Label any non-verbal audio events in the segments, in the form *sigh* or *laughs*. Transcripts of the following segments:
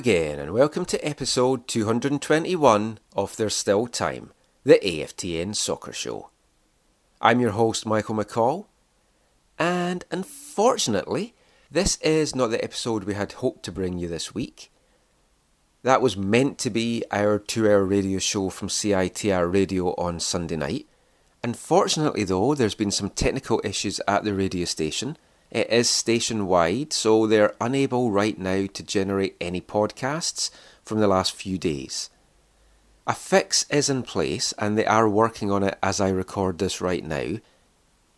Again, and welcome to episode 221 of There's Still Time, the AFTN Soccer Show. I'm your host, Michael McCall, and unfortunately, this is not the episode we had hoped to bring you this week. That was meant to be our two hour radio show from CITR Radio on Sunday night. Unfortunately, though, there's been some technical issues at the radio station. It is station wide, so they're unable right now to generate any podcasts from the last few days. A fix is in place, and they are working on it as I record this right now.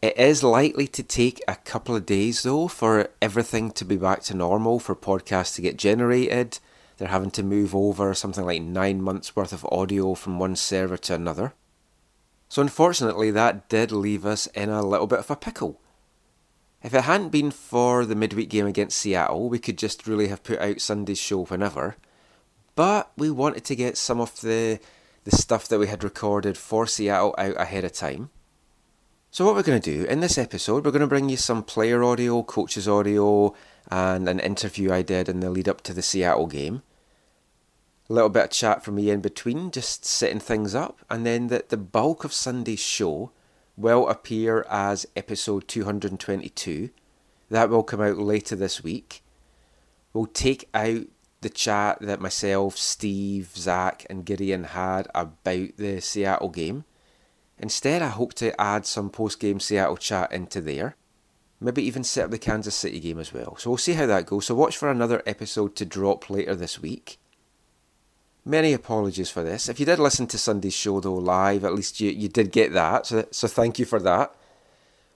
It is likely to take a couple of days, though, for everything to be back to normal, for podcasts to get generated. They're having to move over something like nine months worth of audio from one server to another. So, unfortunately, that did leave us in a little bit of a pickle. If it hadn't been for the midweek game against Seattle, we could just really have put out Sunday's show whenever. But we wanted to get some of the the stuff that we had recorded for Seattle out ahead of time. So what we're going to do in this episode, we're going to bring you some player audio, coaches audio, and an interview I did in the lead up to the Seattle game. A little bit of chat from me in between, just setting things up, and then the, the bulk of Sunday's show will appear as episode 222. That will come out later this week. We'll take out the chat that myself, Steve, Zach, and Gideon had about the Seattle game. Instead, I hope to add some post game Seattle chat into there. Maybe even set up the Kansas City game as well. So we'll see how that goes. So watch for another episode to drop later this week. Many apologies for this. If you did listen to Sunday's show though live, at least you, you did get that. So, so thank you for that.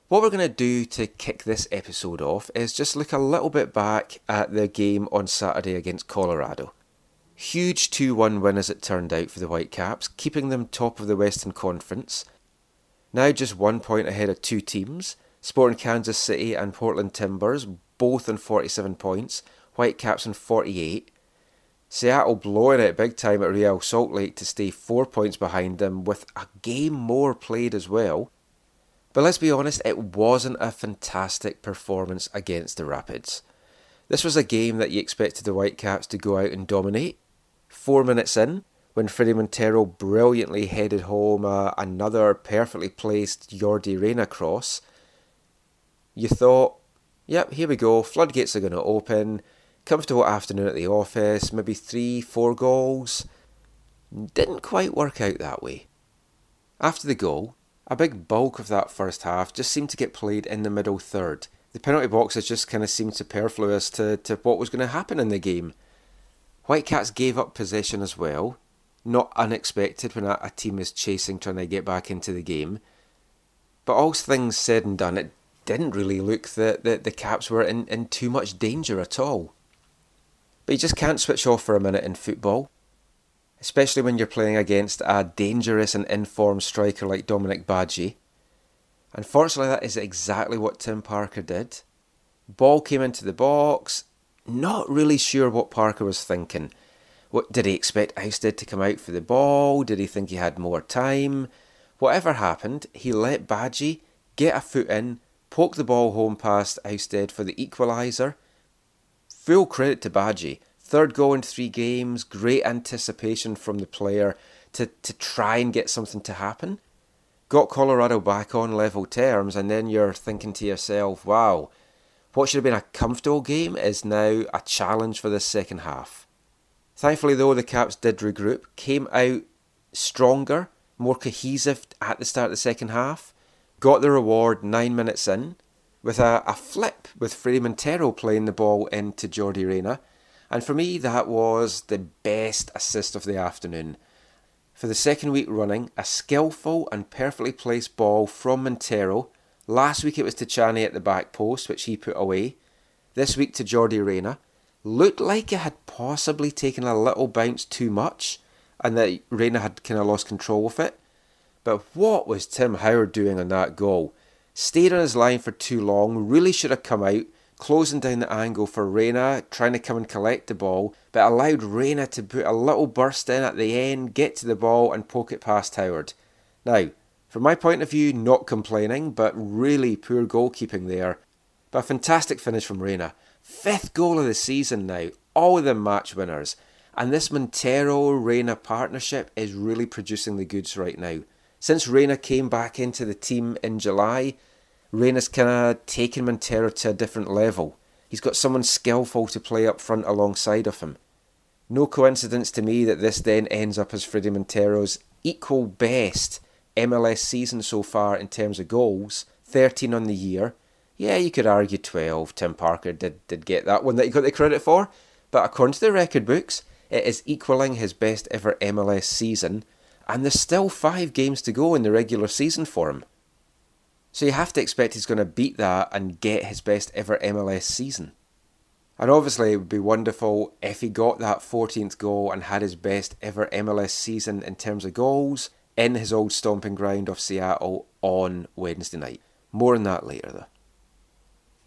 What we're going to do to kick this episode off is just look a little bit back at the game on Saturday against Colorado. Huge 2 1 win as it turned out for the Whitecaps, keeping them top of the Western Conference. Now just one point ahead of two teams Sporting Kansas City and Portland Timbers, both on 47 points, Whitecaps on 48. Seattle blowing it big time at Real Salt Lake to stay four points behind them with a game more played as well. But let's be honest, it wasn't a fantastic performance against the Rapids. This was a game that you expected the Whitecaps to go out and dominate. Four minutes in, when Fredy Montero brilliantly headed home uh, another perfectly placed Jordi Reyna cross, you thought, yep, here we go, floodgates are going to open, comfortable afternoon at the office, maybe three, four goals. Didn't quite work out that way. After the goal, a big bulk of that first half just seemed to get played in the middle third. The penalty boxes just kind of seemed superfluous to, to what was going to happen in the game. Whitecaps gave up possession as well, not unexpected when a, a team is chasing trying to get back into the game. But all things said and done, it didn't really look that the, the Caps were in, in too much danger at all. But you just can't switch off for a minute in football, especially when you're playing against a dangerous and informed striker like Dominic Badji. Unfortunately, that is exactly what Tim Parker did. Ball came into the box, not really sure what Parker was thinking. What did he expect Ousted to come out for the ball? Did he think he had more time? Whatever happened, he let Badji get a foot in, poke the ball home past Ousted for the equaliser. Full credit to Badji Third goal in three games, great anticipation from the player to, to try and get something to happen. Got Colorado back on level terms, and then you're thinking to yourself, wow, what should have been a comfortable game is now a challenge for this second half. Thankfully, though, the Caps did regroup, came out stronger, more cohesive at the start of the second half, got the reward nine minutes in, with a, a flip with Fredy Montero playing the ball into Jordi Reyna and for me, that was the best assist of the afternoon. For the second week running, a skillful and perfectly placed ball from Montero. Last week it was to Tchani at the back post, which he put away. This week to Jordi Reyna. Looked like it had possibly taken a little bounce too much, and that Reyna had kind of lost control of it. But what was Tim Howard doing on that goal? Stayed on his line for too long, really should have come out, closing down the angle for Reyna, trying to come and collect the ball, but allowed Reyna to put a little burst in at the end, get to the ball, and poke it past Howard. Now, from my point of view, not complaining, but really poor goalkeeping there. But a fantastic finish from Reyna. Fifth goal of the season now, all of them match winners. And this Montero Reyna partnership is really producing the goods right now. Since Reyna came back into the team in July, Reyna's kind of taken Montero to a different level. He's got someone skillful to play up front alongside of him. No coincidence to me that this then ends up as Fredy Montero's equal best MLS season so far in terms of goals 13 on the year. Yeah, you could argue 12. Tim Parker did, did get that one that he got the credit for, but according to the record books, it is equaling his best ever MLS season, and there's still five games to go in the regular season for him. So you have to expect he's going to beat that and get his best ever MLS season. And obviously, it would be wonderful if he got that 14th goal and had his best ever MLS season in terms of goals in his old stomping ground of Seattle on Wednesday night. More on that later, though.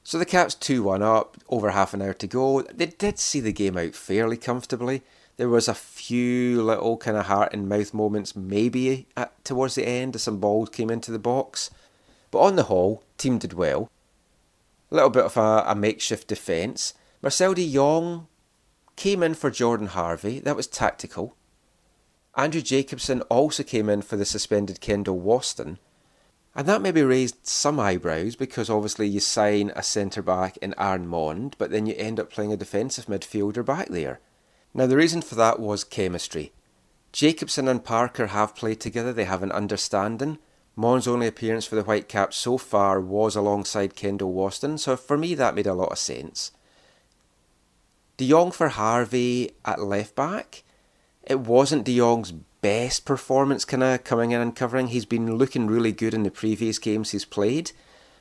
So the Caps 2 1 up, over half an hour to go. They did see the game out fairly comfortably. There was a few little kind of heart and mouth moments, maybe at, towards the end, as some balls came into the box. But on the whole, team did well. A little bit of a, a makeshift defence. Marcel de Jong came in for Jordan Harvey. That was tactical. Andrew Jacobson also came in for the suspended Kendall Waston. And that maybe raised some eyebrows because obviously you sign a centre back in Aaron Maund, but then you end up playing a defensive midfielder back there. Now, the reason for that was chemistry. Jacobson and Parker have played together, they have an understanding, Maund's only appearance for the Whitecaps so far was alongside Kendall Waston, so for me that made a lot of sense. De Jong for Harvey at left back. It wasn't De Jong's best performance kind of coming in and covering. He's been looking really good in the previous games he's played.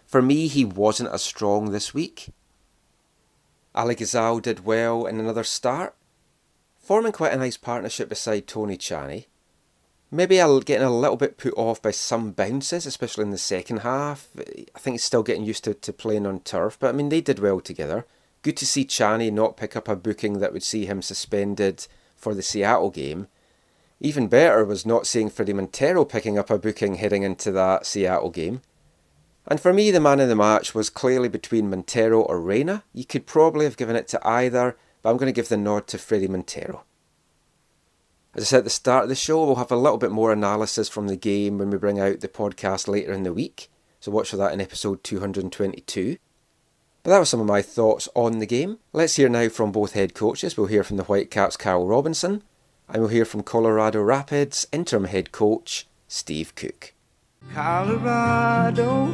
For me, he wasn't as strong this week. Ali Ghazal did well in another start, forming quite a nice partnership beside Tony Tchani. Maybe I'm getting a little bit put off by some bounces, especially in the second half. I think he's still getting used to, to playing on turf, but I mean, they did well together. Good to see Tchani not pick up a booking that would see him suspended for the Seattle game. Even better was not seeing Fredy Montero picking up a booking heading into that Seattle game. And for me, the man of the match was clearly between Montero or Reyna. You could probably have given it to either, but I'm going to give the nod to Fredy Montero. As I said at the start of the show, we'll have a little bit more analysis from the game when we bring out the podcast later in the week. So watch for that in episode 222. But that was some of my thoughts on the game. Let's hear now from both head coaches. We'll hear from the Whitecaps' Carl Robinson, and we'll hear from Colorado Rapids interim head coach Steve Cooke. Colorado,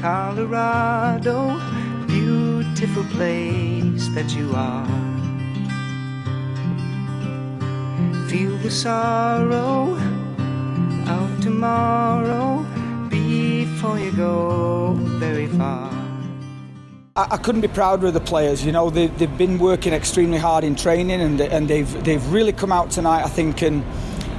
Colorado, beautiful place that you are. Feel the sorrow of tomorrow before you go very far. I, couldn't be prouder of the players. You know, they, they've been working extremely hard in training, and and they've they've really come out tonight. I think and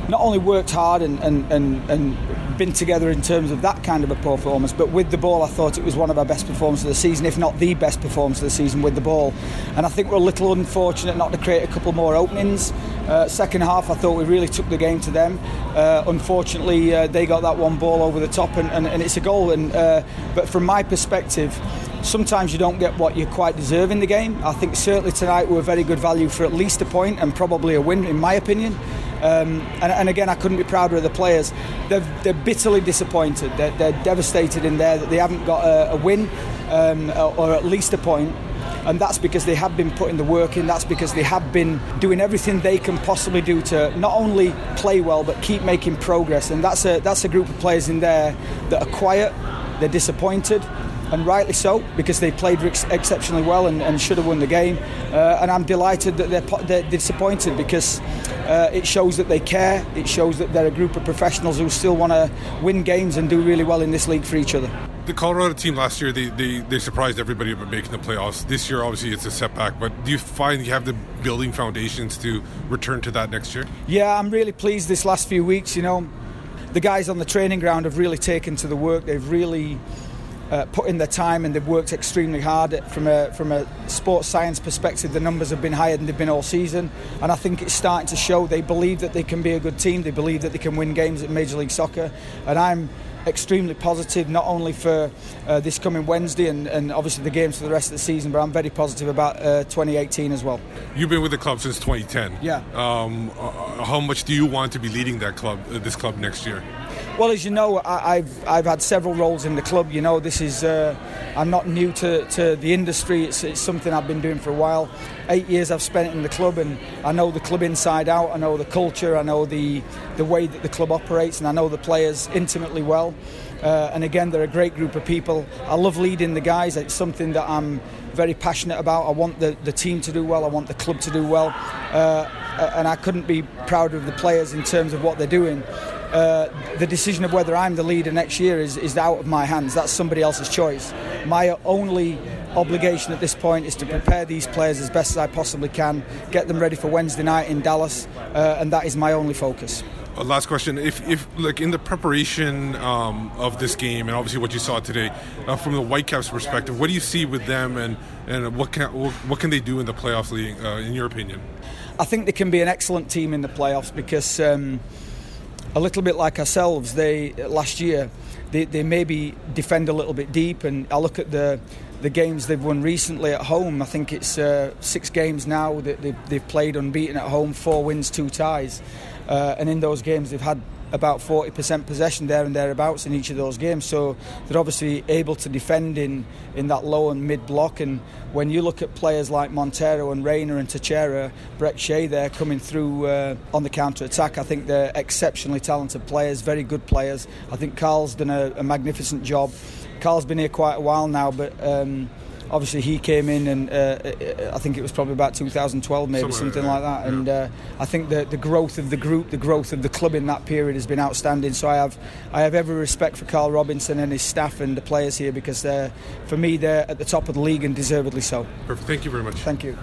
not only worked hard and and, and, and been together in terms of that kind of a performance, but with the ball, I thought it was one of our best performances of the season, if not the best performance of the season with the ball. And I think we're a little unfortunate not to create a couple more openings. Uh, second half, I thought we really took the game to them. Uh, unfortunately, uh, they got that one ball over the top, and, and, and it's a goal. And uh, but from my perspective, sometimes you don't get what you quite deserve in the game. I think certainly tonight we were very good value for at least a point and probably a win, in my opinion. Um, and, and, again, I couldn't be prouder of the players. They're, they're bitterly disappointed. They're, they're, devastated in there that they haven't got a, a win um, or at least a point and that's because they have been putting the work in. That's because they have been doing everything they can possibly do to not only play well but keep making progress. And that's a that's a group of players in there that are quiet. They're disappointed and rightly so because they played ex- exceptionally well and, and, should have won the game. Uh, and I'm delighted that they're, they're disappointed because uh, it shows that they care. It shows that they're a group of professionals who still want to win games and do really well in this league for each other. The Colorado team last year, they, they, they surprised everybody by making the playoffs. This year, obviously, it's a setback. But do you find you have the building foundations to return to that next year? Yeah, I'm really pleased this last few weeks. You know, the guys on the training ground have really taken to the work. They've really uh, put in their time and they've worked extremely hard. From a from a sports science perspective, the numbers have been higher than they've been all season, and I think it's starting to show. They believe that they can be a good team. They believe that they can win games at Major League Soccer, and I'm extremely positive not only for uh, this coming Wednesday and, and, obviously the games for the rest of the season, but I'm very positive about uh, 2018 as well. You've been with the club since 2010. Yeah. Um, uh, how much do you want to be leading that club, uh, this club next year? Well, as you know, I, have I've had several roles in the club. You know, this is uh, I'm not new to, to the industry. It's, it's something I've been doing for a while. Eight years I've spent in the club, and I know the club inside out. I know the culture. I know the the way that the club operates, and I know the players intimately well. Uh, and again, they're a great group of people. I love leading the guys. It's something that I'm very passionate about. I want the, the team to do well. I want the club to do well. Uh, and I couldn't be prouder of the players in terms of what they're doing. Uh, the decision of whether I'm the leader next year is, is out of my hands. That's somebody else's choice. My only obligation at this point is to prepare these players as best as I possibly can, get them ready for Wednesday night in Dallas, uh, and that is my only focus. Uh, last question: If, if like in the preparation um, of this game, and obviously what you saw today, uh, from the Whitecaps' perspective, what do you see with them, and, and what can what can they do in the playoffs, uh, in your opinion? I think they can be an excellent team in the playoffs because. Um, a little bit like ourselves. They last year they, they maybe defend a little bit deep, and I look at the the games they've won recently at home. I think it's uh, six games now that they've, they've, played unbeaten at home, four wins, two ties, uh, and in those games they've had about 40% possession there and thereabouts in each of those games. So they're obviously able to defend in, in that low and mid block. And when you look at players like Montero and Reyna and Techera, Brek Shea there coming through uh, on the counter attack, I think they're exceptionally talented players, very good players. I think Carl's done a, a magnificent job. Carl's been here quite a while now, but. Um, obviously he came in and uh, I think it was probably about 2012 maybe Somewhere, something yeah. like that. and uh, I think the the growth of the group the growth of the club in that period has been outstanding. So I have I have every respect for Carl Robinson and his staff and the players here because they're for me they're at the top of the league and deservedly so. Perfect. Thank you very much. Thank you.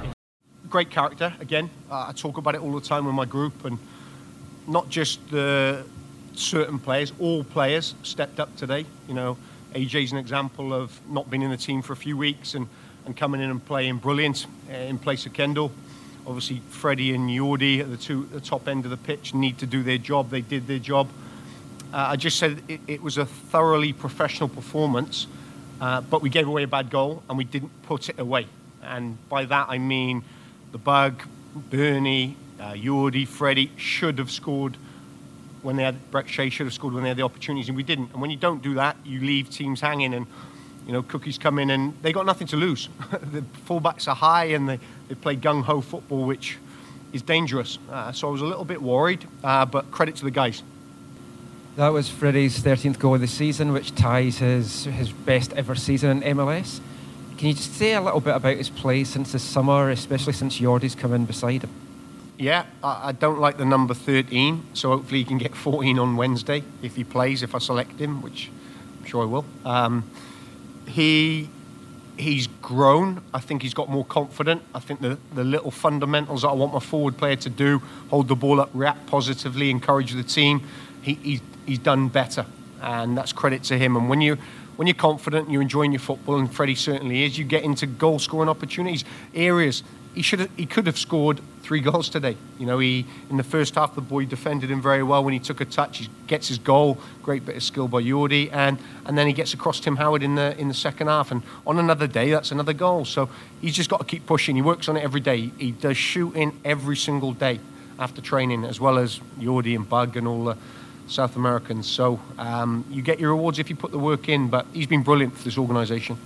Great character again. Uh, I talk about it all the time with my group and not just the certain players all players stepped up today you know AJ's an example of not being in the team for a few weeks and, and coming in and playing brilliant uh, in place of Kendall. Obviously, Freddie and Yordi at the, two, the top end of the pitch need to do their job. They did their job. Uh, I just said it, it, was a thoroughly professional performance, uh, but we gave away a bad goal and we didn't put it away. And by that I mean the bug, Bernie, uh, Jordi, Freddie should have scored when they had Brek Shea should have scored when they had the opportunities, and we didn't. And when you don't do that, you leave teams hanging, and you know cookies come in, and they got nothing to lose. *laughs* the fullbacks are high, and they, they play gung ho football, which is dangerous. Uh, so I was a little bit worried, uh, but credit to the guys. That was Freddie's 13th goal of the season, which ties his his best ever season in MLS. Can you just say a little bit about his play since the summer, especially since Jordi's come in beside him? Yeah, I, don't like the number 13, so hopefully he can get 14 on Wednesday if he plays, if I select him, which I'm sure I will. Um, he he's grown. I think he's got more confident. I think the, the little fundamentals that I want my forward player to do hold the ball up, react positively, encourage the team he, he's, he's done better. And that's credit to him. And when, you, when you're confident you're enjoying your football, and Freddie certainly is, you get into goal scoring opportunities, areas he should have, he could have scored three goals today. You know, he in the first half the boy defended him very well when he took a touch. He gets his goal, great bit of skill by Yordi, and and then he gets across Tim Howard in the in the second half. And on another day, that's another goal. So he's just got to keep pushing. He works on it every day. He does shooting every single day after training, as well as Yordi and Bug and all the South Americans. So um, you get your rewards if you put the work in. But he's been brilliant for this organisation.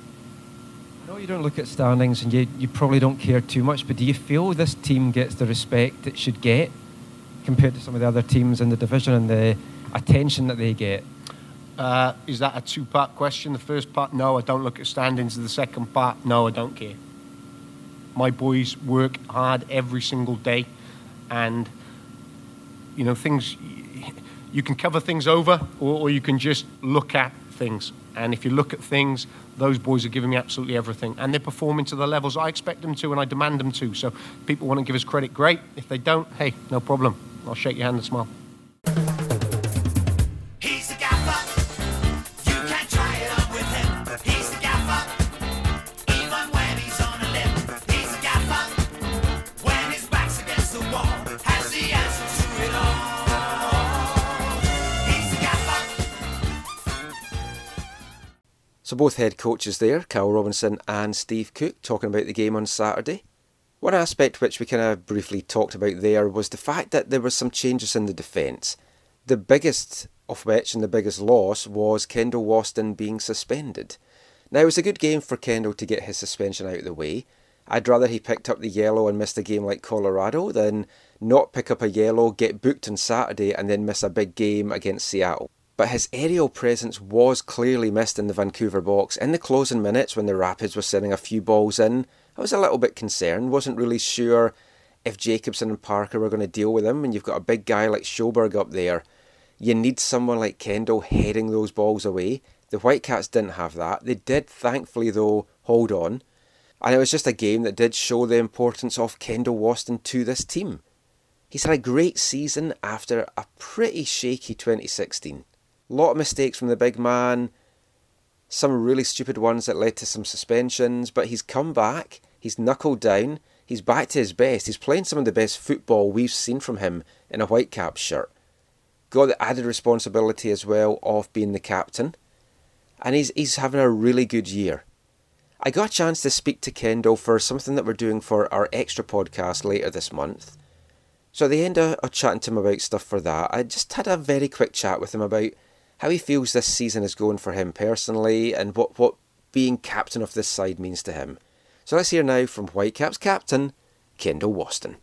You don't look at standings and you, you probably don't care too much, but do you feel this team gets the respect it should get compared to some of the other teams in the division and the attention that they get? Uh, is that a two part question? The first part, no, I don't look at standings. The second part, no, I don't care. My boys work hard every single day, and you know, things you can cover things over or, or you can just look at things. And if you look at things, those boys are giving me absolutely everything. And they're performing to the levels I expect them to and I demand them to. So people want to give us credit, great. If they don't, hey, no problem. I'll shake your hand and smile. Both head coaches there, Carl Robinson and Steve Cooke, talking about the game on Saturday. One aspect which we kind of briefly talked about there was the fact that there were some changes in the defence. The biggest of which and the biggest loss was Kendall Waston being suspended. Now it was a good game for Kendall to get his suspension out of the way. I'd rather he picked up the yellow and missed a game like Colorado than not pick up a yellow, get booked on Saturday and then miss a big game against Seattle. But his aerial presence was clearly missed in the Vancouver box. In the closing minutes when the Rapids were sending a few balls in, I was a little bit concerned, wasn't really sure if Jacobson and Parker were going to deal with him. And you've got a big guy like Sjöberg up there. You need someone like Kendall heading those balls away. The Whitecaps didn't have that. They did, thankfully, though, hold on. And it was just a game that did show the importance of Kendall Waston to this team. He's had a great season after a pretty shaky 2016. Lot of mistakes from the big man, some really stupid ones that led to some suspensions, but he's come back, he's knuckled down, he's back to his best. He's playing some of the best football we've seen from him in a Whitecaps shirt. Got the added responsibility as well of being the captain, and he's, he's having a really good year. I got a chance to speak to Kendall for something that we're doing for our extra podcast later this month. So at the end of chatting to him about stuff for that, I just had a very quick chat with him about how he feels this season is going for him personally and what, what being captain of this side means to him. So let's hear now from Whitecaps captain, Kendall Waston.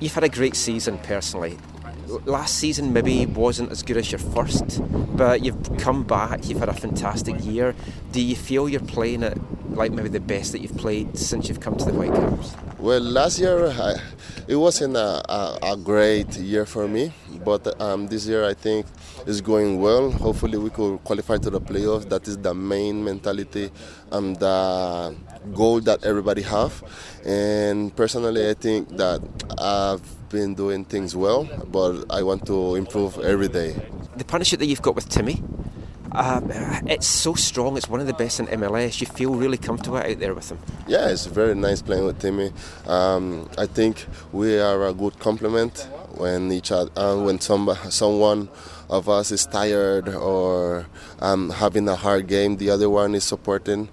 You've had a great season personally. Last season maybe wasn't as good as your first, but you've come back, you've had a fantastic year. Do you feel you're playing at like maybe the best that you've played since you've come to the Whitecaps? Well, last year I, it wasn't a, a, a, great year for me, but um, this year I think is going well. Hopefully, we could qualify to the playoffs. That is the main mentality and the goal that everybody have. And personally, I think that I've been doing things well, but I want to improve every day. The partnership that you've got with Timmy, um, it's so strong. It's one of the best in MLS. You feel really comfortable out there with him. Yeah, it's very nice playing with Timmy. Um, I think we are a good complement when each other, uh, when some someone of us is tired or um, having a hard game, the other one is supporting.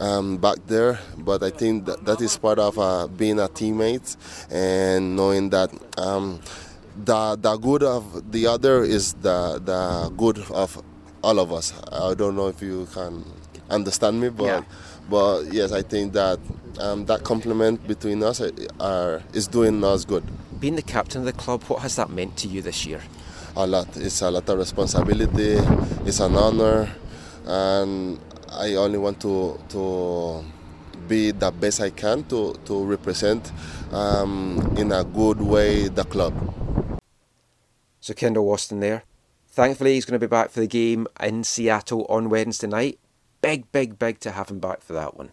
Um, back there, but I think that, that is part of uh, being a teammate and knowing that um, the the good of the other is the the good of all of us. I don't know if you can understand me, but Yeah. but yes, I think that um, that compliment between us are, is doing us good. Being the captain of the club, what has that meant to you this year? A lot. It's a lot of responsibility. It's an honor, and I only want to to be the best I can to to represent um, in a good way the club. So Kendall Waston there. Thankfully, he's going to be back for the game in Seattle on Wednesday night. Big, big, big to have him back for that one.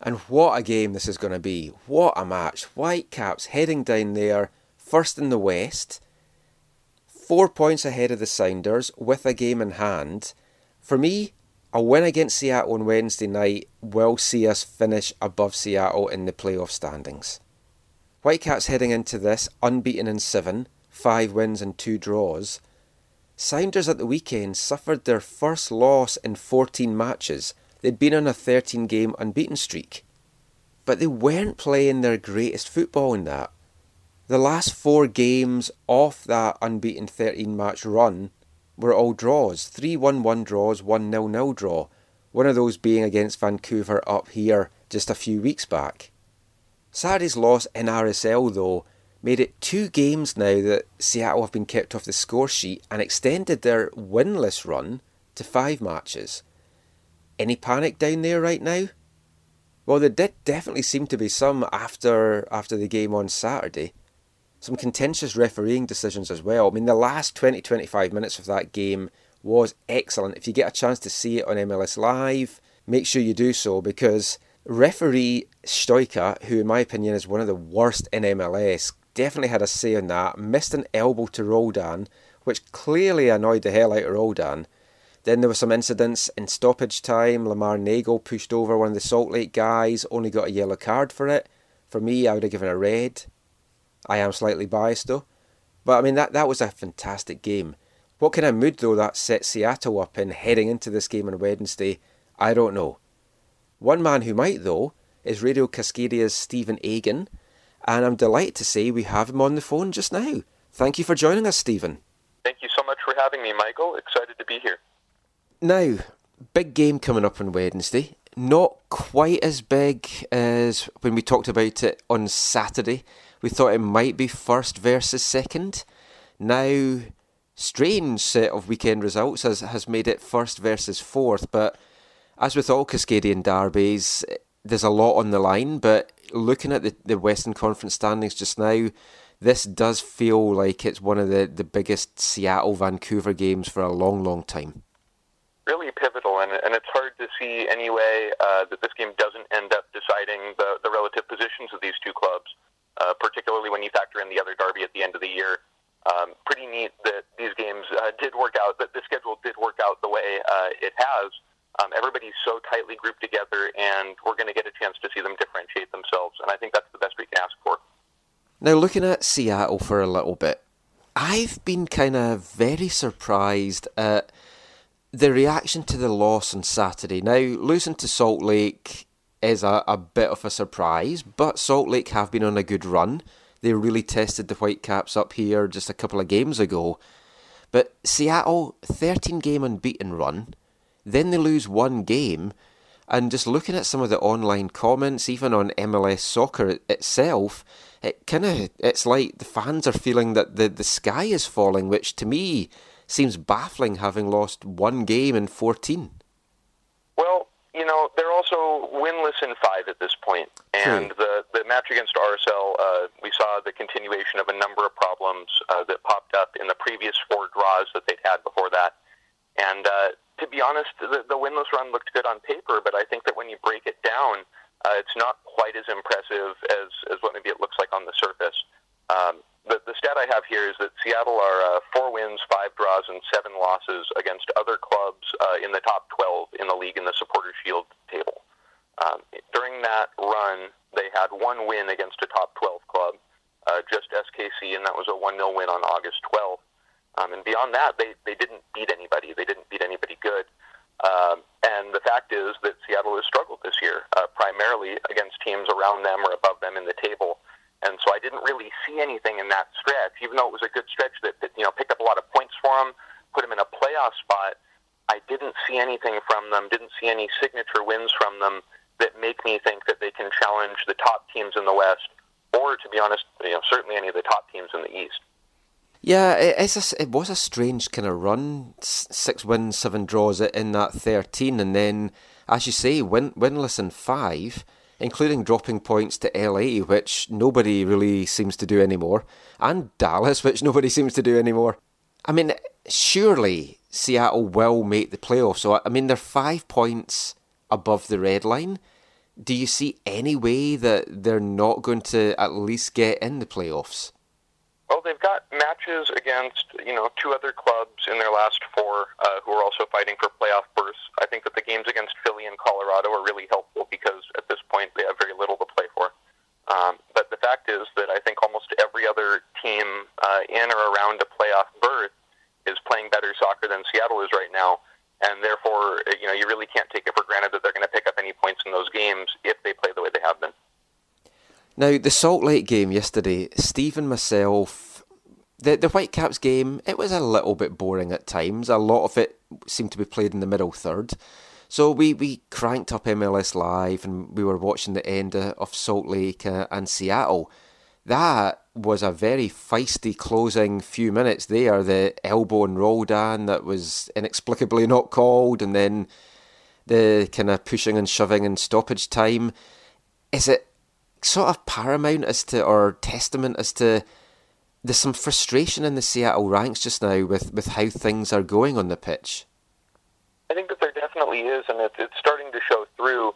And what a game this is going to be. What a match. Whitecaps heading down there, first in the West, four points ahead of the Sounders with a game in hand. For me, A win against Seattle on Wednesday night will see us finish above Seattle in the playoff standings. Whitecaps heading into this unbeaten in seven, five wins and two draws. Sounders at the weekend suffered their first loss in 14 matches. They'd been on a 13 game unbeaten streak. But they weren't playing their greatest football in that. The last four games off that unbeaten 13 match run were all draws 3 1 1 draws, 1 0 0 draw. One of those being against Vancouver up here just a few weeks back. Saturday's loss in RSL, though, made it two games now that Seattle have been kept off the score sheet and extended their winless run to five matches. Any panic down there right now? Well, there did definitely seem to be some after after the game on Saturday. Some contentious refereeing decisions as well. I mean, the last 20 25 minutes of that game was excellent. If you get a chance to see it on MLS Live, make sure you do so because referee Stoica, who in my opinion is one of the worst in MLS, definitely had a say on that. Missed an elbow to Roldan, which clearly annoyed the hell out of Roldan. Then there were some incidents in stoppage time. Lamar Neagle pushed over one of the Salt Lake guys, only got a yellow card for it. For me, I would have given a red. I am slightly biased though. But I mean, that, that was a fantastic game. What kind of mood though that set Seattle up in heading into this game on Wednesday, I don't know. One man who might though is Radio Cascadia's Stephen Agan, and I'm delighted to say we have him on the phone just now. Thank you for joining us, Stephen. Thank you so much for having me, Michael. Excited to be here. Now, big game coming up on Wednesday. Not quite as big as when we talked about it on Saturday. We thought it might be first versus second. Now, strange set of weekend results has, has made it first versus fourth. But as with all Cascadian derbies, there's a lot on the line. But looking at the, the Western Conference standings just now, this does feel like it's one of the, the biggest Seattle Vancouver games for a long, long time. Really pivotal, and, and it's hard to see anyway uh, that this game doesn't end up deciding the, the relative positions of these two clubs, uh, particularly when you factor in the other derby at the end of the year. Um, pretty neat that these games uh, did work out, that the schedule did work out the way uh, it has. Um, everybody's so tightly grouped together, and we're going to get a chance to see them differentiate themselves, and I think that's the best we can ask for. Now, looking at Seattle for a little bit, I've been kind of very surprised at the reaction to the loss on Saturday. Now, losing to Salt Lake is a, a bit of a surprise, but Salt Lake have been on a good run. They really tested the Whitecaps up here just a couple of games ago. But Seattle, 13 game unbeaten run, then they lose one game. And just looking at some of the online comments, even on MLS Soccer itself, it kind of it's like the fans are feeling that the, the sky is falling, which to me seems baffling having lost one game in 14. Well, you know, they're also winless in five at this point. And the, the match against RSL, uh, we saw the continuation of a number of problems uh, that popped up in the previous four draws that they'd had before that. And uh, to be honest, the, the winless run looked good on paper, but I think that when you break it down, uh, it's not quite as impressive as, as what maybe it looks like on the surface. Um, the, the stat I have here is that Seattle are uh, four wins, five draws, and seven losses against other clubs uh, in the top 12 in the league in the Supporter Shield. Um, during that run, they had one win against a top 12 club, uh, just SKC, and that was a 1 0 win on August 12th. Um, and beyond that, they, they didn't beat anybody. They didn't beat anybody good. Um, and the fact is that Seattle has struggled this year, uh, primarily against teams around them or above them in the table. And so I didn't really see anything in that stretch, even though it was a good stretch that, that you know picked up a lot of points for them, put them in a playoff spot. I didn't see anything from them, didn't see any signature wins from them that make me think that they can challenge the top teams in the West, or to be honest, you know, certainly any of the top teams in the East. Yeah, it, it's a, it was a strange kind of run. Six wins, seven draws in that 13, and then, as you say, win, winless in five, including dropping points to LA, which nobody really seems to do anymore, and Dallas, *laughs* which nobody seems to do anymore. I mean, surely Seattle will make the playoffs. So, I mean, they're five points above the red line. Do you see any way that they're not going to at least get in the playoffs? Well, they've got matches against you know two other clubs in their last four uh, who are also fighting for playoff berths. I think that the games against Philly and Colorado are really helpful because at this point they have very little to play for. Um, but the fact is that I think almost every other team uh, in or around a playoff berth is playing better soccer than Seattle is right now, and therefore uh, you know you really can't take it for granted that they're going to pick up any points in those games if they play the way they have been. Now, the Salt Lake game yesterday, Steve and myself, the, the Whitecaps game, it was a little bit boring at times. A lot of it seemed to be played in the middle third. So we, we cranked up MLS Live and we were watching the end of Salt Lake uh, and Seattle. That was a very feisty closing few minutes there. The elbow and Roldan that was inexplicably not called, and then the kind of pushing and shoving and stoppage time. Is it sort of paramount as to, or testament as to, there's some frustration in the Seattle ranks just now with, with how things are going on the pitch. I think that there definitely is, and it's, it's starting to show through.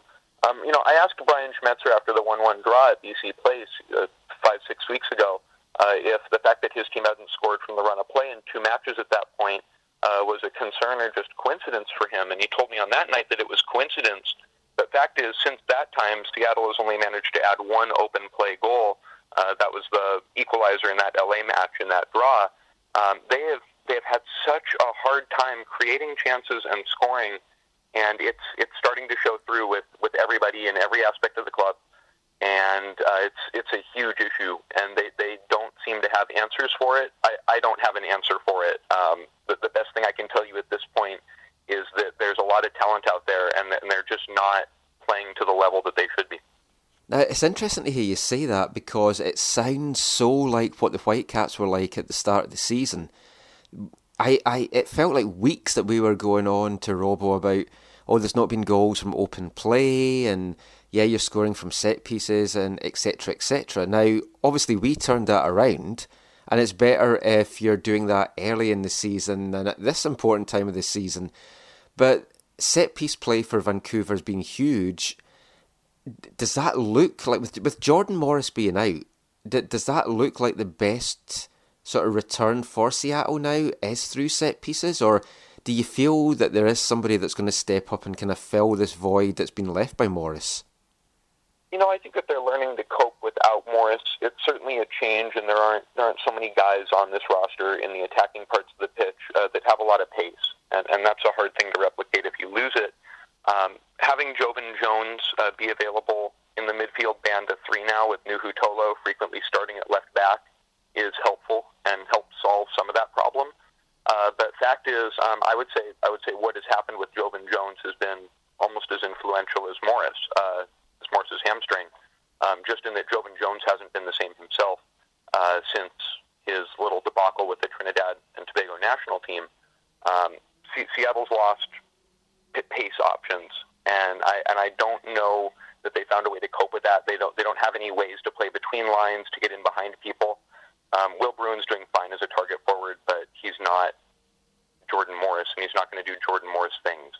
Um, you know, I asked Brian Schmetzer after the 1 1 draw at BC Place uh, five, six weeks ago uh, if the fact that his team hadn't scored from the run of play in two matches at that point uh, was a concern or just coincidence for him. And he told me on that night that it was coincidence. But fact is, since that time, Seattle has only managed to add one open play goal. Uh, that was the equalizer in that LA match in that draw. Um, they have they have had such a hard time creating chances and scoring, and it's it's starting to show through with with everybody in every aspect of the club. And uh, it's it's a huge issue, and they, they don't seem to have answers for it. I, I don't have an answer for it. Um, the, the best thing I can tell you at this point is that there's a lot of talent out there, and, and they're just not playing to the level that they should be. Now, it's interesting to hear you say that because it sounds so like what the Whitecaps were like at the start of the season. I, I, it felt like weeks that we were going on to Robo about, oh, there's not been goals from open play, and yeah, you're scoring from set pieces, and etc. etc. Now, obviously, we turned that around, and it's better if you're doing that early in the season than at this important time of the season. But set piece play for Vancouver's been huge. Does that look like with with Jordan Morris being out? Does that look like the best sort of return for Seattle now is through set pieces, or do you feel that there is somebody that's going to step up and kind of fill this void that's been left by Morris? You know, I think that they're learning to cope without Morris. It's certainly a change, and there aren't there aren't so many guys on this roster in the attacking parts of the pitch uh, that have a lot of pace, and, and that's a hard thing to replicate if you lose it. Um, having Joevin Jones uh, be available in the midfield band of three now, with Nouhou Tolo frequently starting at left back, is helpful and helps solve some of that problem. Uh, but fact is, um, I would say I would say what has happened with Joevin Jones has been almost as influential as Morris, uh, Morris's hamstring. Um, just in that Joevin Jones hasn't been the same himself uh, since his little debacle with the Trinidad and Tobago national team. Um, C- Seattle's lost pace options, and I and I don't know that they found a way to cope with that. They don't they don't have any ways to play between lines to get in behind people. Um, Will Bruin's doing fine as a target forward, but he's not Jordan Morris, and he's not going to do Jordan Morris things.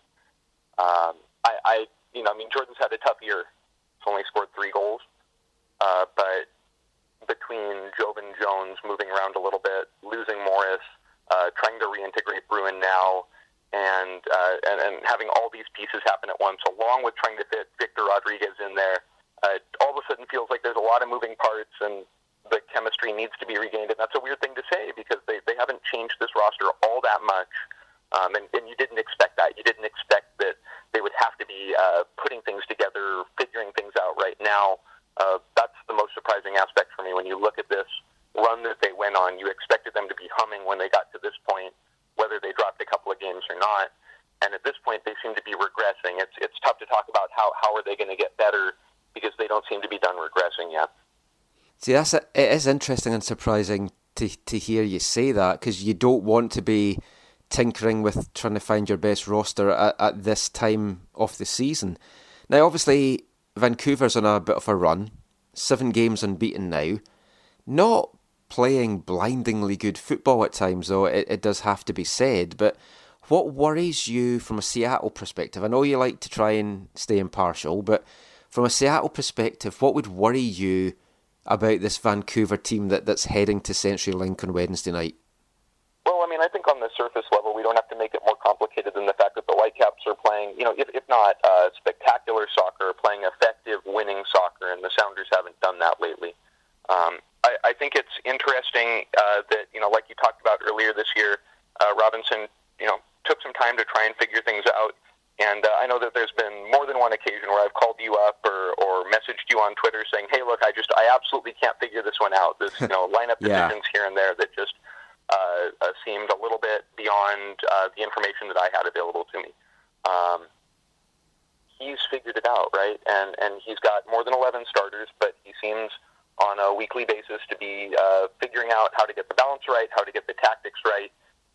Um, I, I, you know, I mean, Jordan's had a tough year. He's only scored three goals, uh, but between Joevin Jones moving around a little bit, losing Morris, uh, trying to reintegrate Bruin now, and, uh, and and having all these pieces happen at once, along with trying to fit Victor Rodriguez in there, uh, all of a sudden feels like there's a lot of moving parts, and the chemistry needs to be regained. And that's a weird thing to say because they, they haven't changed this roster all that much. Um, and, and you didn't expect that. You didn't expect that have to be uh, putting things together, figuring things out right now. Uh, that's the most surprising aspect for me when you look at this run that they went on. You expected them to be humming when they got to this point, whether they dropped a couple of games or not. And at this point, they seem to be regressing. It's it's tough to talk about how how are they going to get better because they don't seem to be done regressing yet. See, that's a, it is interesting and surprising to to hear you say that because you don't want to be tinkering with trying to find your best roster at, at this time of the season. Now, obviously, Vancouver's on a bit of a run, seven games unbeaten now. Not playing blindingly good football at times, though, it, it does have to be said. But what worries you from a Seattle perspective? I know you like to try and stay impartial, but from a Seattle perspective, what would worry you about this Vancouver team that, that's heading to CenturyLink on Wednesday night? Mean, I think on the surface level, we don't have to make it more complicated than the fact that the Whitecaps are playing, you know, if, if not uh, spectacular soccer, playing effective, winning soccer, and the Sounders haven't done that lately. Um, I, I think it's interesting uh, that, you know, like you talked about earlier this year, uh, Robinson, you know, took some time to try and figure things out. And uh, I know that there's been more than one occasion where I've called you up or, or messaged you on Twitter saying, "Hey, look, I just I absolutely can't figure this one out. This you know *laughs* lineup Yeah. decisions here and there that just uh, uh, seemed a little bit beyond uh, the information that I had available to me." Um, he's figured it out, right? And and he's got more than 11 starters, but he seems on a weekly basis to be uh, figuring out how to get the balance right, how to get the tactics right.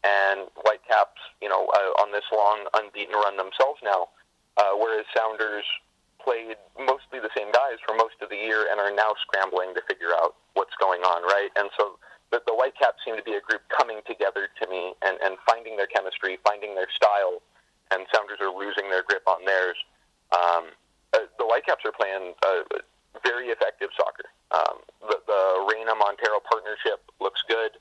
And Whitecaps, you know, uh, on this long unbeaten run themselves now, uh, whereas Sounders played mostly the same guys for most of the year and are now scrambling to figure out what's going on, right? And so the, the Whitecaps seem to be a group coming together to me and, and finding their chemistry, finding their style, and Sounders are losing their grip on theirs. Um, uh, the Whitecaps are playing uh, very effective soccer. Um, the, the Reyna Montero partnership looks good.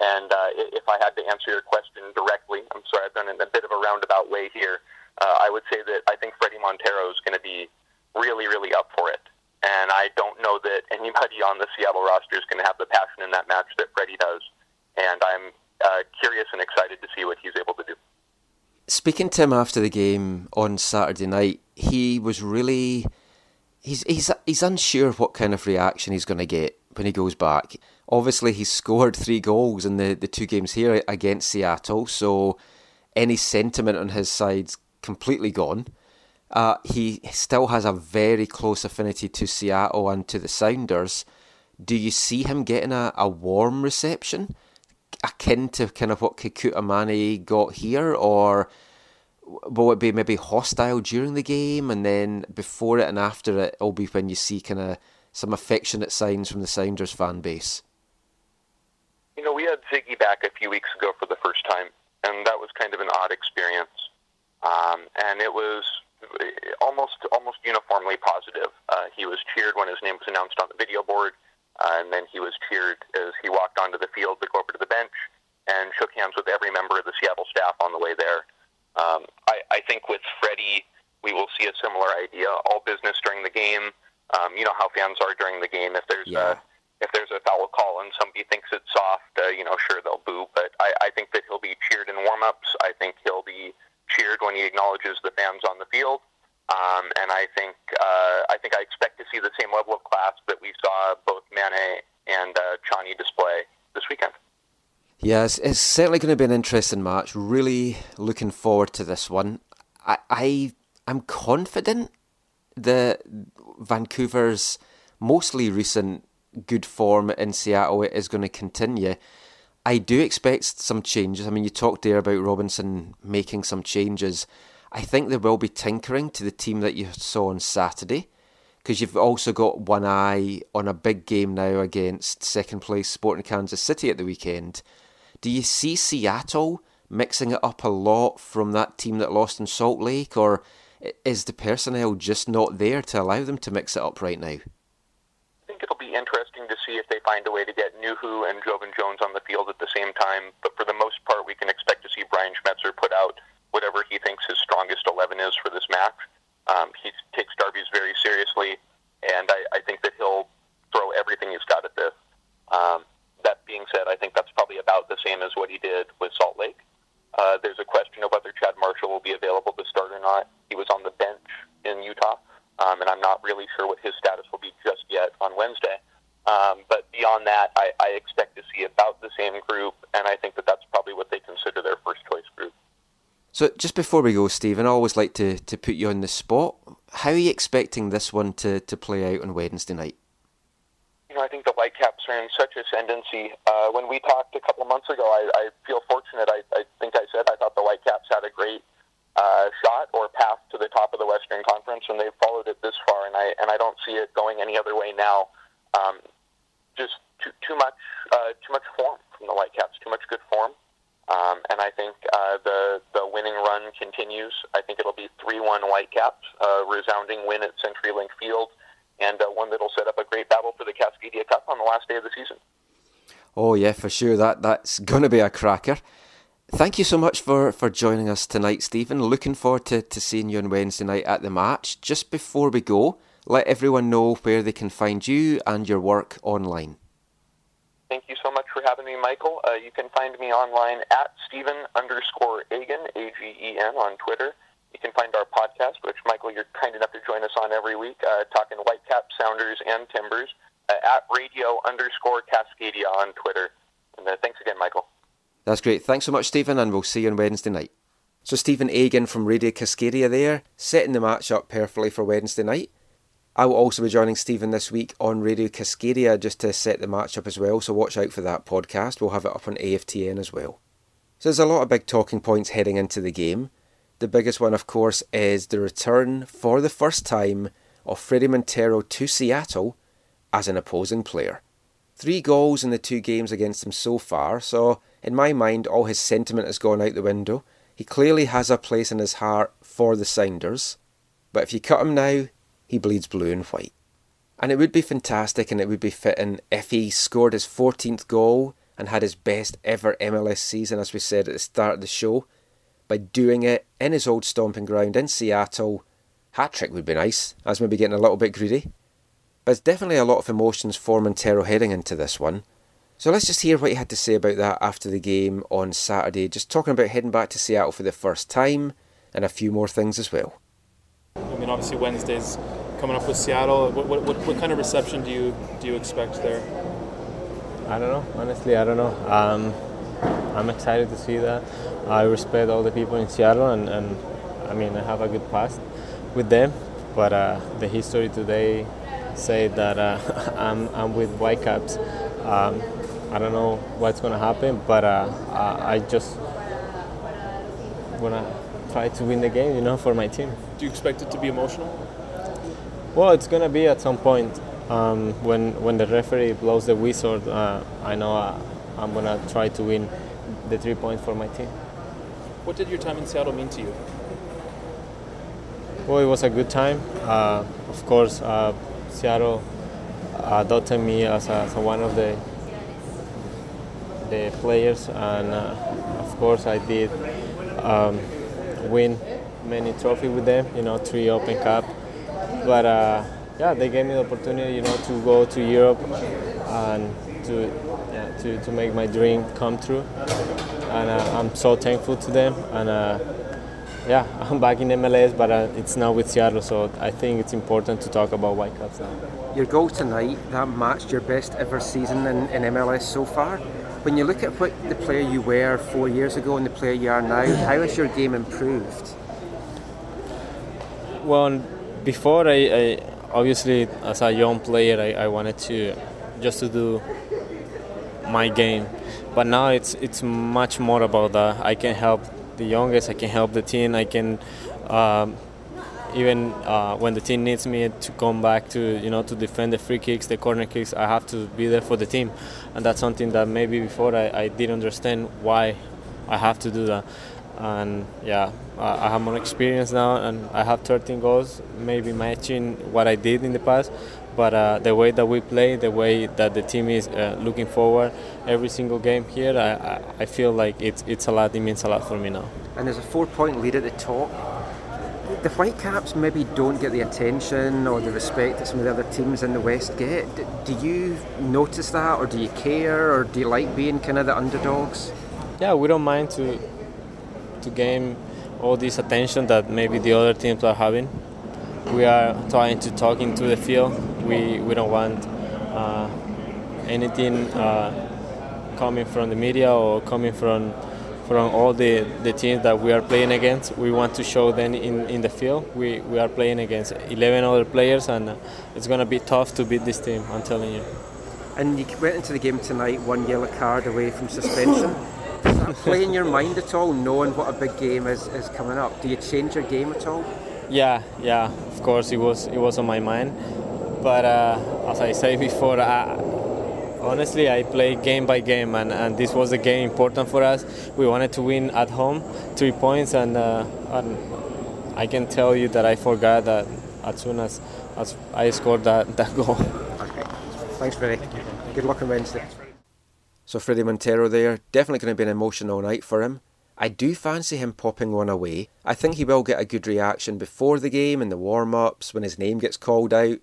And uh, if I had to answer your question directly, I'm sorry, I've done it in a bit of a roundabout way here. Uh, I would say that I think Fredy Montero is going to be really, really up for it. And I don't know that anybody on the Seattle roster is going to have the passion in that match that Fredy does. And I'm uh, curious and excited to see what he's able to do. Speaking to him after the game on Saturday night, he was really he's he's he's unsure what kind of reaction he's going to get when he goes back. Obviously, he's *laughs* scored three goals in the, the two games here against Seattle, so any sentiment on his side's completely gone. Uh, he still has a very close affinity to Seattle and to the Sounders. Do you see him getting a, a warm reception, akin to kind of what Kekuta Manneh got here, or will it be maybe hostile during the game and then before it and after it it'll be when you see kind of some affectionate signs from the Sounders fan base? You know, we had Ziggy back a few weeks ago for the first time, and that was kind of an odd experience. Um, and it was almost almost uniformly positive. Uh, he was cheered when his name was announced on the video board, uh, and then he was cheered as he walked onto the field to go over to the bench and shook hands with every member of the Seattle staff on the way there. Um, I, I think with Fredy, we will see a similar idea. All business during the game. Um, you know how fans are during the game. If there's Yeah. a if there's a foul call and somebody thinks it's soft, uh, you know, sure they'll boo. But I, I think that he'll be cheered in warm-ups. I think he'll be cheered when he acknowledges the fans on the field. Um, and I think uh, I think I expect to see the same level of class that we saw both Manneh and uh, Tchani display this weekend. Yes, it's, certainly going to be an interesting match. Really looking forward to this one. I, I I'm confident that Vancouver's mostly recent good form in Seattle is going to continue. I do expect some changes. I mean, you talked there about Robinson making some changes. I think there will be tinkering to the team that you saw on Saturday because you've also got one eye on a big game now against second place Sporting Kansas City at the weekend. Do you see Seattle mixing it up a lot from that team that lost in Salt Lake, or is the personnel just not there to allow them to mix it up right now? I think it'll be interesting see if they find a way to get Nouhou and Joevin Jones on the field at the same time. But for the most part, we can expect to see Brian Schmetzer put out whatever he thinks his strongest 11 is for this match. Um, he takes derbies very seriously, and I, I think that he'll throw everything he's got at this. Um, that being said, I think that's probably about the same as what he did with Salt Lake. Uh, there's a question of whether Chad Marshall will be available to start or not. He was on the bench in Utah, um, and I'm not really sure what his status will be just yet on Wednesday. Um, but beyond that, I, I expect to see about the same group, and I think that that's probably what they consider their first choice group. So just before we go, Stephen, I always like to, to put you on the spot. How are you expecting this one to, to play out on Wednesday night? You know, I think the Whitecaps are in such ascendancy. Uh, when we talked a couple months ago, I, I feel fortunate. I, I think I said I thought the Whitecaps had a great uh, shot or path to the top of the Western Conference, and they've followed it this far. And I and I don't see it going any other way now. Um, just too, too much uh, too much form from the Whitecaps, too much good form. Um, and I think uh, the the winning run continues. I think it'll be three one Whitecaps, uh, resounding win at CenturyLink Field, and uh, one that'll set up a great battle for the Cascadia Cup on the last day of the season. Oh yeah, for sure. That that's going to be a cracker. Thank you so much for, for joining us tonight, Stephen. Looking forward to, to seeing you on Wednesday night at the match. Just before we go, let everyone know where they can find you and your work online. Thank you so much for having me, Michael. Uh, you can find me online at Stephen underscore Agen, A-G-E-N, on Twitter. You can find our podcast, which, Michael, you're kind enough to join us on every week, uh, talking Whitecap, Sounders, and Timbers, at radio underscore Cascadia on Twitter. And uh, thanks again, Michael. That's great. Thanks so much, Stephen, and we'll see you on Wednesday night. So, Stephen Agen from Radio Cascadia there, setting the match up perfectly for Wednesday night. I will also be joining Stephen this week on Radio Cascadia just to set the match up as well, so watch out for that podcast. We'll have it up on AFTN as well. So, there's a lot of big talking points heading into the game. The biggest one, of course, is the return for the first time of Fredy Montero to Seattle as an opposing player. Three goals in the two games against him so far, so in my mind, all his sentiment has gone out the window. He clearly has a place in his heart for the Sounders, but if you cut him now, he bleeds blue and white. And it would be fantastic and it would be fitting if he scored his 14th goal and had his best ever MLS season, as we said at the start of the show, by doing it in his old stomping ground in Seattle. Hat trick would be nice, as maybe getting a little bit greedy. But it's definitely a lot of emotions for Montero heading into this one. So let's just hear what he had to say about that after the game on Saturday, just talking about heading back to Seattle for the first time and a few more things as well. I mean, obviously Wednesday's coming up with Seattle. What, what, what, what kind of reception do you do you expect there? I don't know. Honestly, I don't know. Um, I'm excited to see that. I respect all the people in Seattle, and, and I mean, I have a good past with them. But uh, the history today say that uh, *laughs* I'm, I'm with Whitecaps. Um, I don't know what's going to happen, but uh, I just want to try to win the game, you know, for my team. Do you expect it to be emotional? Well, it's going to be at some point. Um, when when the referee blows the whistle, uh, I know uh, I'm going to try to win the three points for my team. What did your time in Seattle mean to you? Well, it was a good time. Uh, of course, uh, Seattle adopted me as, a, as one of the the players, and uh, of course I did um, win many trophies with them. You know, three Open Cup, but uh, yeah, they gave me the opportunity, you know, to go to Europe and to yeah, to, to make my dream come true. And uh, I'm so thankful to them. And uh, yeah, *laughs* I'm back in MLS, but uh, it's now with Seattle, so I think it's important to talk about Whitecaps now. Your goal tonight, that matched your best ever season in, in MLS so far. When you look at what the player you were four years ago and the player you are now, how has your game improved? Well, before I, I obviously as a young player I, I wanted to just to do my game, but now it's it's much more about that. I can help the youngest, I can help the team, I can. Um, even uh, when the team needs me to come back to you know to defend the free kicks, the corner kicks, I have to be there for the team, and that's something that maybe before I, I didn't understand why I have to do that. And yeah, I have more experience now, and I have 13 goals, maybe matching what I did in the past. But uh, the way that we play, the way that the team is uh, looking forward every single game here, I, I feel like it's it's a lot. It means a lot for me now. And there's a four-point lead at the top the Whitecaps maybe don't get the attention or the respect that some of the other teams in the West get. Do you notice that, or do you care, or do you like being kind of the underdogs? Yeah, we don't mind to to gain all this attention that maybe the other teams are having. We are trying to talk into the field. We we don't want uh, anything uh, coming from the media or coming from from all the, the teams that we are playing against. We want to show them in, in the field. We, we are playing against 11 other players, and uh, it's going to be tough to beat this team, I'm telling you. And you went into the game tonight one yellow card away from suspension. Does that play in your mind at all, knowing what a big game is, is coming up? Do you change your game at all? Yeah, yeah, of course it was it was on my mind. But uh, as I said before, I, honestly, I play game by game, and, and this was a game important for us. We wanted to win at home, three points, and, uh, and I can tell you that I forgot that as soon as, as I scored that, *laughs* that goal. Okay. Thanks, Fredy. Good luck on Wednesday. So Fredy Montero there, definitely going to be an emotional night for him. I do fancy him popping one away. I think he will get a good reaction before the game in the warm-ups, when his name gets called out,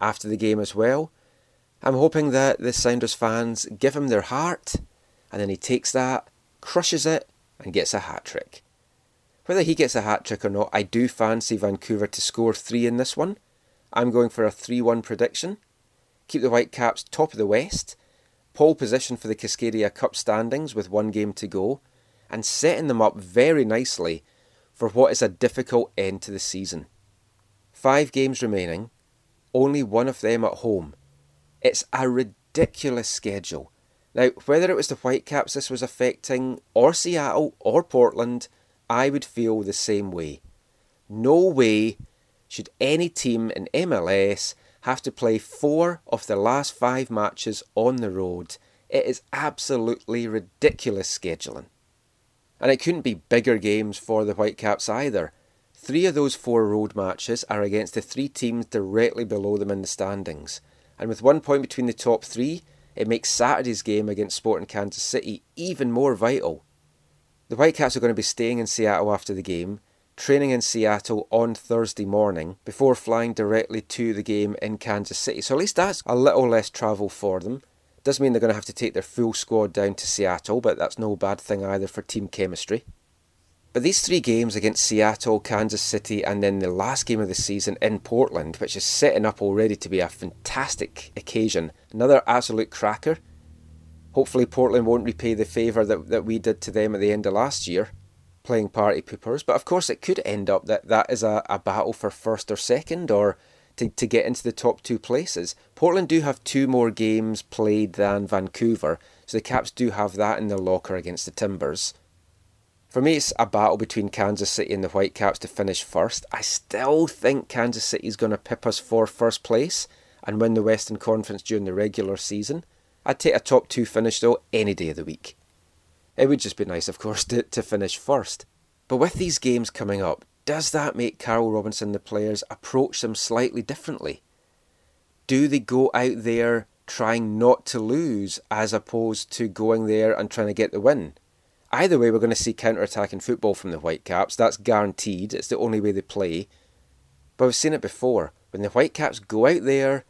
after the game as well. I'm hoping that the Sounders fans give him their heart, and then he takes that, crushes it, and gets a hat trick. Whether he gets a hat trick or not, I do fancy Vancouver to score three in this one. I'm going for a 3 1 prediction. Keep the Whitecaps top of the West, pole position for the Cascadia Cup standings with one game to go, and setting them up very nicely for what is a difficult end to the season. Five games remaining, only one of them at home. It's a ridiculous schedule. Now, whether it was the Whitecaps this was affecting, or Seattle, or Portland, I would feel the same way. No way should any team in MLS have to play four of the last five matches on the road. It is absolutely ridiculous scheduling. And it couldn't be bigger games for the Whitecaps either. Three of those four road matches are against the three teams directly below them in the standings. And with one point between the top three, it makes Saturday's game against Sporting Kansas City even more vital. The Whitecaps are going to be staying in Seattle after the game, training in Seattle on Thursday morning before flying directly to the game in Kansas City. So at least that's a little less travel for them. Does mean they're going to have to take their full squad down to Seattle, but that's no bad thing either for team chemistry. But these three games against Seattle, Kansas City, and then the last game of the season in Portland, which is setting up already to be a fantastic occasion, another absolute cracker. Hopefully, Portland won't repay the favour that, that we did to them at the end of last year, playing party poopers. But of course, it could end up that that is a, a battle for first or second, or to, to get into the top two places. Portland do have two more games played than Vancouver, so the Caps do have that in their locker against the Timbers. For me, it's a battle between Kansas City and the Whitecaps to finish first. I still think Kansas City is going to pip us for first place and win the Western Conference during the regular season. I'd take a top two finish though any day of the week. It would just be nice, of course, *laughs* to, to finish first. But with these games coming up, does that make Carl Robinson the players approach them slightly differently? Do they go out there trying not to lose as opposed to going there and trying to get the win? Either way, we're going to see counter attacking football from the Whitecaps. That's guaranteed. It's the only way they play. But we've seen it before. When the Whitecaps go out there,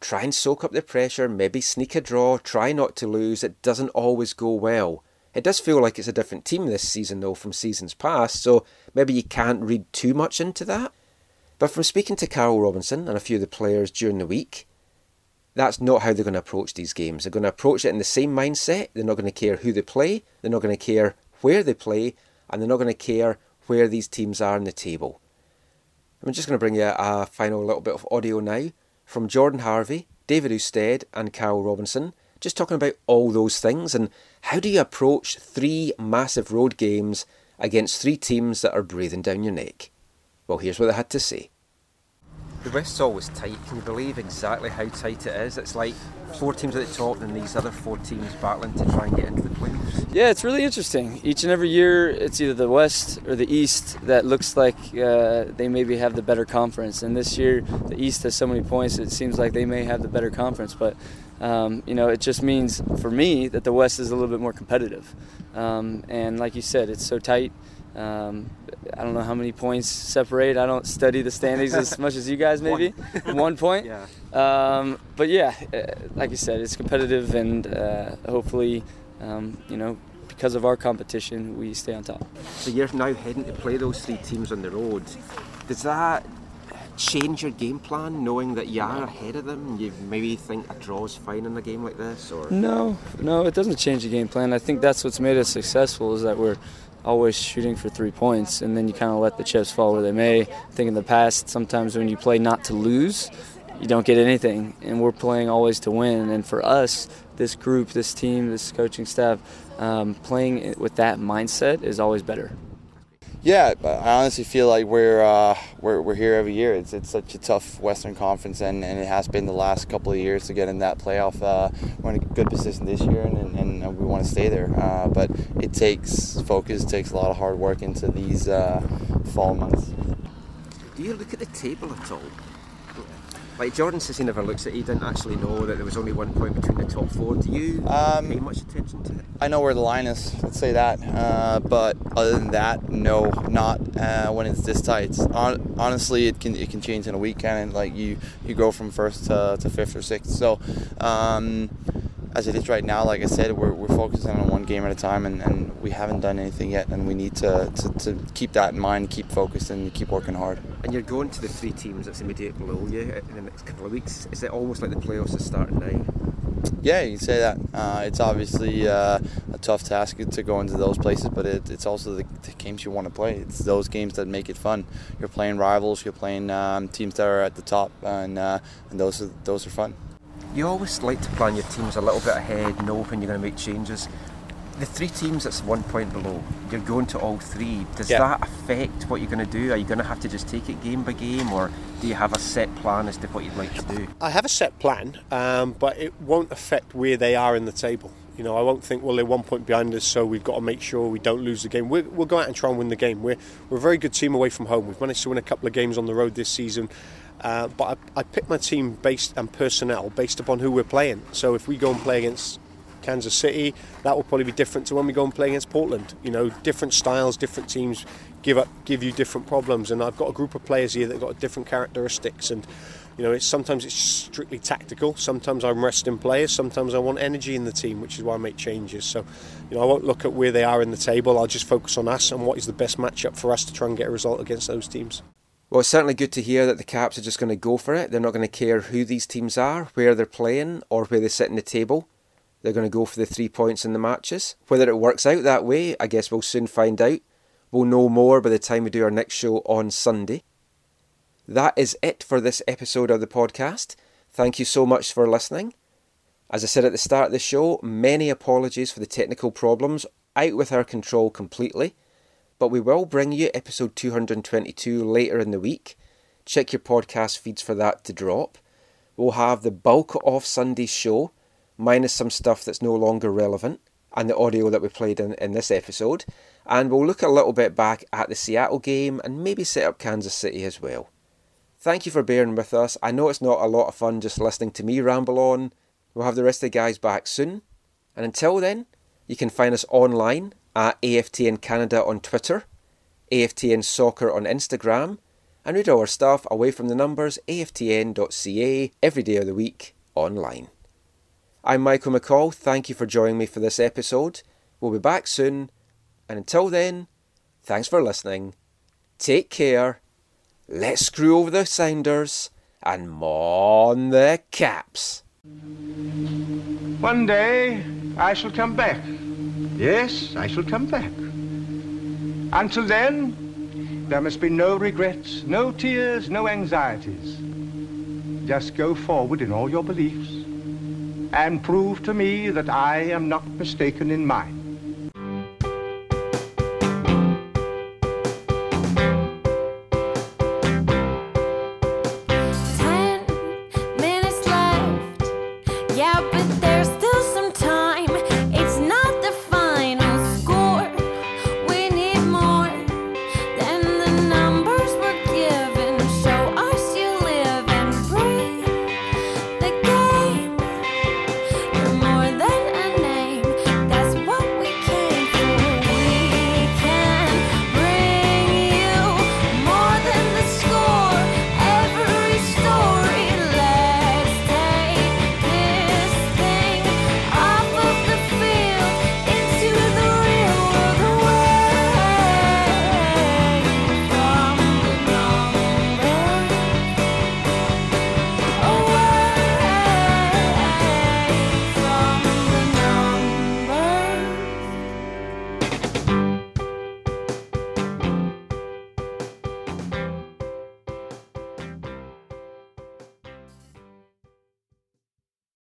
try and soak up the pressure, maybe sneak a draw, try not to lose, it doesn't always go well. It does feel like it's a different team this season, though, from seasons past, so maybe you can't read too much into that. But from speaking to Carl Robinson and a few of the players during the week, that's not how they're going to approach these games. They're going to approach it in the same mindset. They're not going to care who they play, they're not going to care where they play, and they're not going to care where these teams are in the table. I'm just going to bring you a final little bit of audio now from Jordan Harvey, David Ousted, and Carl Robinson, just talking about all those things and how do you approach three massive road games against three teams that are breathing down your neck. Well, here's what they had to say. The West's always tight. Can you believe exactly how tight it is? It's like four teams at the top and these other four teams battling to try and get into the playoffs. Yeah, it's really interesting. Each and every year, it's either the West or the East that looks like uh, they maybe have the better conference. And this year, the East has so many points, it seems like they may have the better conference. But um, you know, it just means for me that the West is a little bit more competitive. Um, and like you said, it's so tight. Um, I don't know how many points separate. I don't study the standings as *laughs* much as you guys, maybe. One, One point? Yeah. Um, but yeah, uh, like you said, it's competitive, and uh, hopefully, um, you know, because of our competition, we stay on top. So you're now heading to play those three teams on the road. Does that change your game plan, knowing that you are ahead of them? You maybe think a draw is fine in a game like this, or No, no, it doesn't change the game plan. I think that's what's made us successful is that we're always shooting for three points, and then you kind of let the chips fall where they may. I think in the past, sometimes when you play not to lose, you don't get anything, and we're playing always to win. And for us, this group, this team, this coaching staff, um, playing with that mindset is always better. Yeah, I honestly feel like we're uh, we're, we're here every year. It's it's such a tough Western Conference, and, and it has been the last couple of years to get in that playoff. Uh, we're in a good position this year, and, and, we want to stay there. Uh, but it takes focus, takes a lot of hard work into these uh, fall months. Do you look at the table at all? Like Jordan says he never looks at it, he didn't actually know that there was only one point between the top four. Do you Um, pay much attention to it? I know where the line is. Let's say that. Uh, but other than that, no, not uh, when it's this tight. Hon- honestly, it can it can change in a weekend, like you you go from first to, to fifth or sixth. So. Um, as it is right now, like I said, we're, we're focusing on one game at a time, and, and we haven't done anything yet, and we need to, to, to keep that in mind, keep focused, and keep working hard. And you're going to the three teams that's immediately below you in the next couple of weeks. Is it almost like the playoffs are starting now? Yeah, you can say that. Uh, it's obviously uh, a tough task to go into those places, but it, it's also the, the games you want to play. It's those games that make it fun. You're playing rivals, you're playing um, teams that are at the top, and uh, and those are those are fun. You always like to plan your teams a little bit ahead, know when you're going to make changes. The three teams that's one point below, you're going to all three. Does Yeah. that affect what you're going to do? Are you going to have to just take it game by game, or do you have a set plan as to what you'd like to do? I have a set plan, um, but it won't affect where they are in the table. You know, I won't think, well, they're one point behind us, so we've got to make sure we don't lose the game. We're, we'll go out and try and win the game. We're, we're a very good team away from home. We've managed to win a couple of games on the road this season. Uh, but I, I pick my team based and personnel based upon who we're playing. So if we go and play against Kansas City, that will probably be different to when we go and play against Portland. You know, different styles, different teams give up, give you different problems. And I've got a group of players here that got different characteristics. And you know, it's sometimes it's strictly tactical. Sometimes I'm resting players. Sometimes I want energy in the team, which is why I make changes. So, you know, I won't look at where they are in the table. I'll just focus on us and what is the best matchup for us to try and get a result against those teams. Well, it's certainly good to hear that the Caps are just going to go for it. They're not going to care who these teams are, where they're playing, or where they sit in the table. They're going to go for the three points in the matches. Whether it works out that way, I guess we'll soon find out. We'll know more by the time we do our next show on Sunday. That is it for this episode of the podcast. Thank you so much for listening. As I said at the start of the show, many apologies for the technical problems, out with our control completely. But we will bring you episode 222 later in the week. Check your podcast feeds for that to drop. We'll have the bulk of Sunday's show, minus some stuff that's no longer relevant, and the audio that we played in, in this episode. And we'll look a little bit back at the Seattle game and maybe set up Kansas City as well. Thank you for bearing with us. I know it's not a lot of fun just listening to me ramble on. We'll have the rest of the guys back soon. And until then, you can find us online at AFTN Canada on Twitter, AFTN Soccer on Instagram, and read all our stuff away from the numbers aftn.ca every day of the week online. I'm Michael McColl. Thank you for joining me for this episode. We'll be back soon. And until then, thanks for listening. Take care. Let's screw over the sounders and mon the caps. One day I shall come back. Yes, I shall come back. Until then, there must be no regrets, no tears, no anxieties. Just go forward in all your beliefs and prove to me that I am not mistaken in mine.